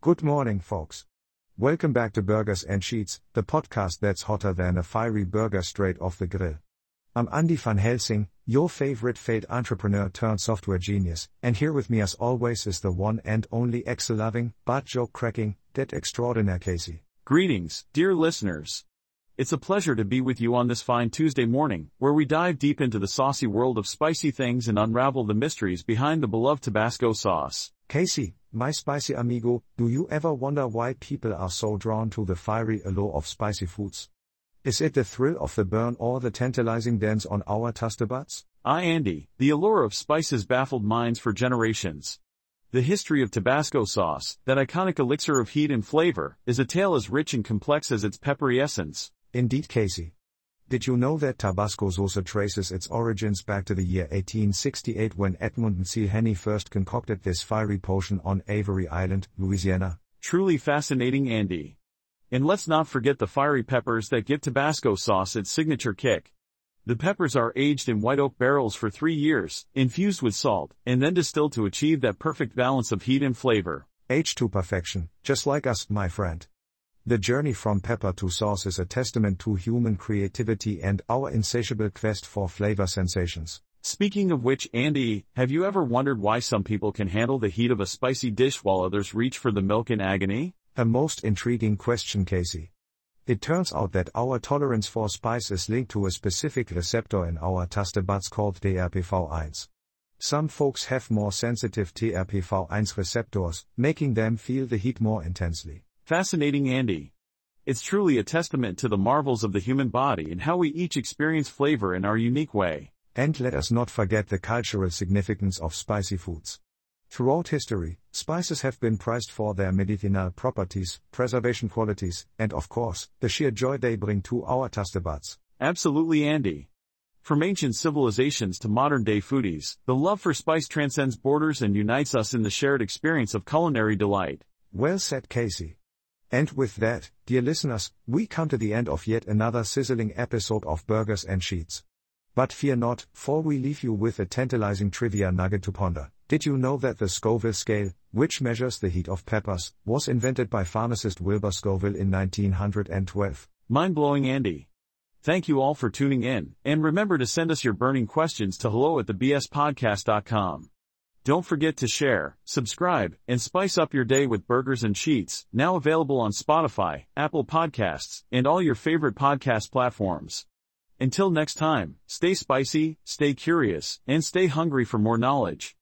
Good morning, folks. Welcome back to Burgers and Sheets, the podcast that's hotter than a fiery burger straight off the grill. I'm Andy van Helsing, your favorite fate entrepreneur turned software genius, and here with me as always is the one and only Excel loving, but joke cracking, dead extraordinaire Casey. Greetings, dear listeners. It's a pleasure to be with you on this fine Tuesday morning, where we dive deep into the saucy world of spicy things and unravel the mysteries behind the beloved Tabasco sauce. Casey, my spicy amigo, do you ever wonder why people are so drawn to the fiery allure of spicy foods? Is it the thrill of the burn or the tantalizing dance on our taste buds? I, Andy, the allure of spices baffled minds for generations. The history of Tabasco sauce, that iconic elixir of heat and flavor, is a tale as rich and complex as its peppery essence. Indeed, Casey. Did you know that Tabasco sauce traces its origins back to the year 1868 when Edmond Henny first concocted this fiery potion on Avery Island, Louisiana? Truly fascinating, Andy. And let's not forget the fiery peppers that give Tabasco sauce its signature kick. The peppers are aged in white oak barrels for three years, infused with salt, and then distilled to achieve that perfect balance of heat and flavor. Aged to perfection, just like us, my friend. The journey from pepper to sauce is a testament to human creativity and our insatiable quest for flavor sensations. Speaking of which, Andy, have you ever wondered why some people can handle the heat of a spicy dish while others reach for the milk in agony? A most intriguing question, Casey. It turns out that our tolerance for spice is linked to a specific receptor in our taste buds called TRPV1. Some folks have more sensitive TRPV1 receptors, making them feel the heat more intensely. Fascinating Andy. It's truly a testament to the marvels of the human body and how we each experience flavor in our unique way. And let us not forget the cultural significance of spicy foods. Throughout history, spices have been prized for their medicinal properties, preservation qualities, and of course, the sheer joy they bring to our taste buds. Absolutely Andy. From ancient civilizations to modern day foodies, the love for spice transcends borders and unites us in the shared experience of culinary delight. Well said, Casey. And with that, dear listeners, we come to the end of yet another sizzling episode of Burgers and Sheets. But fear not, for we leave you with a tantalizing trivia nugget to ponder. Did you know that the Scoville scale, which measures the heat of peppers, was invented by pharmacist Wilbur Scoville in 1912? Mind blowing, Andy. Thank you all for tuning in, and remember to send us your burning questions to hello at thebspodcast.com. Don't forget to share, subscribe, and spice up your day with Burgers and Sheets, now available on Spotify, Apple Podcasts, and all your favorite podcast platforms. Until next time, stay spicy, stay curious, and stay hungry for more knowledge.